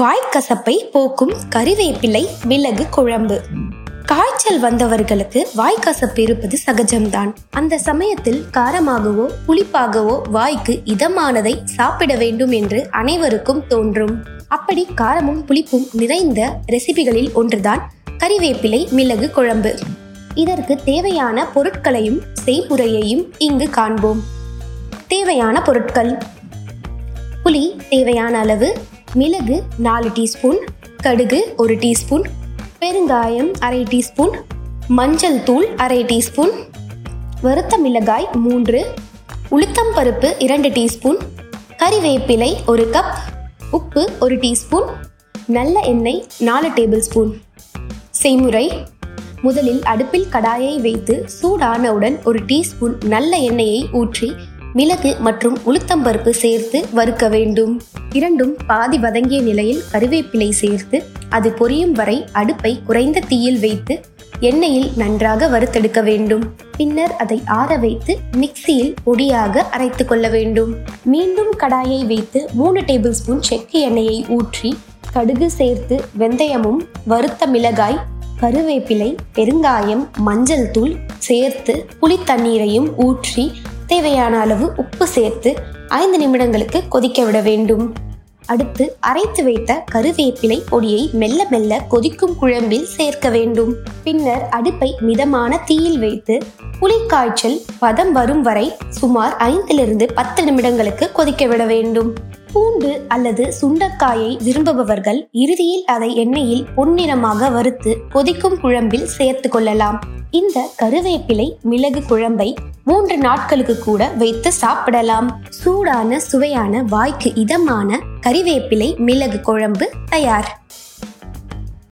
வாய்க்கசப்பை போக்கும் கறிவேப்பிலை மிளகு குழம்பு. காய்ச்சல் வந்தவர்களுக்கு வாய்க்கசப்பு இருப்பது சகஜம்தான். அந்த சமயத்தில் காரமாகவோ புளிப்பாகவோ வாய்க்கு இதமானதை சாப்பிட வேண்டும் என்று அனைவருக்கும் தோன்றும். அப்படி காரமும் புளிப்பும் நிறைந்த ரெசிபிகளில் ஒன்றுதான் கறிவேப்பிலை மிளகு குழம்பு. இதற்கு தேவையான பொருட்களையும் செய்முறையையும் இங்கு காண்போம். தேவையான பொருட்கள். புளி தேவையான அளவு மிளகு நாலு டீஸ்பூன் கடுகு ஒரு டீஸ்பூன் பெருங்காயம் அரை டீஸ்பூன் மஞ்சள் தூள் அரை டீஸ்பூன் வறுத்த மிளகாய் மூன்று உளுத்தம் பருப்பு இரண்டு டீஸ்பூன் கறிவேப்பிலை ஒரு கப் உப்பு ஒரு டீஸ்பூன் நல்ல எண்ணெய் நாலு டேபிள் ஸ்பூன் செய்முறை முதலில் அடுப்பில் கடாயை வைத்து சூடானவுடன் ஒரு டீஸ்பூன் நல்ல எண்ணெயை ஊற்றி மிளகு மற்றும் உளுத்தம்பருப்பு சேர்த்து வறுக்க வேண்டும். இரண்டும் பாதி வதங்கிய நிலையில் கருவேப்பிலை சேர்த்து அது பொரியும் வரை அடுப்பை குறைந்த தீயில் வைத்து எண்ணெயில் நன்றாக வறுத்தெடுக்க வேண்டும். பின்னர் அதை ஆற வைத்து மிக்சியில் பொடியாக அரைத்து கொள்ள வேண்டும். மீண்டும் கடாயை வைத்து மூணு டேபிள் ஸ்பூன் செக்கு எண்ணெயை ஊற்றி கடுகு சேர்த்து வெந்தயமும் வறுத்த மிளகாய் கருவேப்பிலை பெருங்காயம் மஞ்சள் தூள் சேர்த்து புளித்தண்ணீரையும் ஊற்றி தேவையான அளவு உப்பு சேர்த்து ஐந்து நிமிடங்களுக்கு கொதிக்க விட வேண்டும். அடுத்து அரைத்து வைத்த கருவேப்பிலை பொடியை மெல்ல மெல்ல கொதிக்கும் குழம்பில் சேர்க்க வேண்டும். பின்னர் அடுப்பை மிதமான தீயில் வைத்து புளிக்காய்ச்சல் பதம் வரும் வரை சுமார் ஐந்திலிருந்து பத்து நிமிடங்களுக்கு கொதிக்க விட வேண்டும். பூண்டு அல்லது சுண்டக்காயை விரும்புபவர்கள் இறுதியில் அதை எண்ணெயில் பொன்னிறமாக வறுத்து கொதிக்கும் குழம்பில் சேர்த்து கொள்ளலாம். இந்த கருவேப்பிலை மிளகு குழம்பை மூன்று நாட்களுக்கு கூட வைத்து சாப்பிடலாம். சூடான சுவையான வாய்க்கு இதமான கறிவேப்பிலை மிளகு குழம்பு தயார்.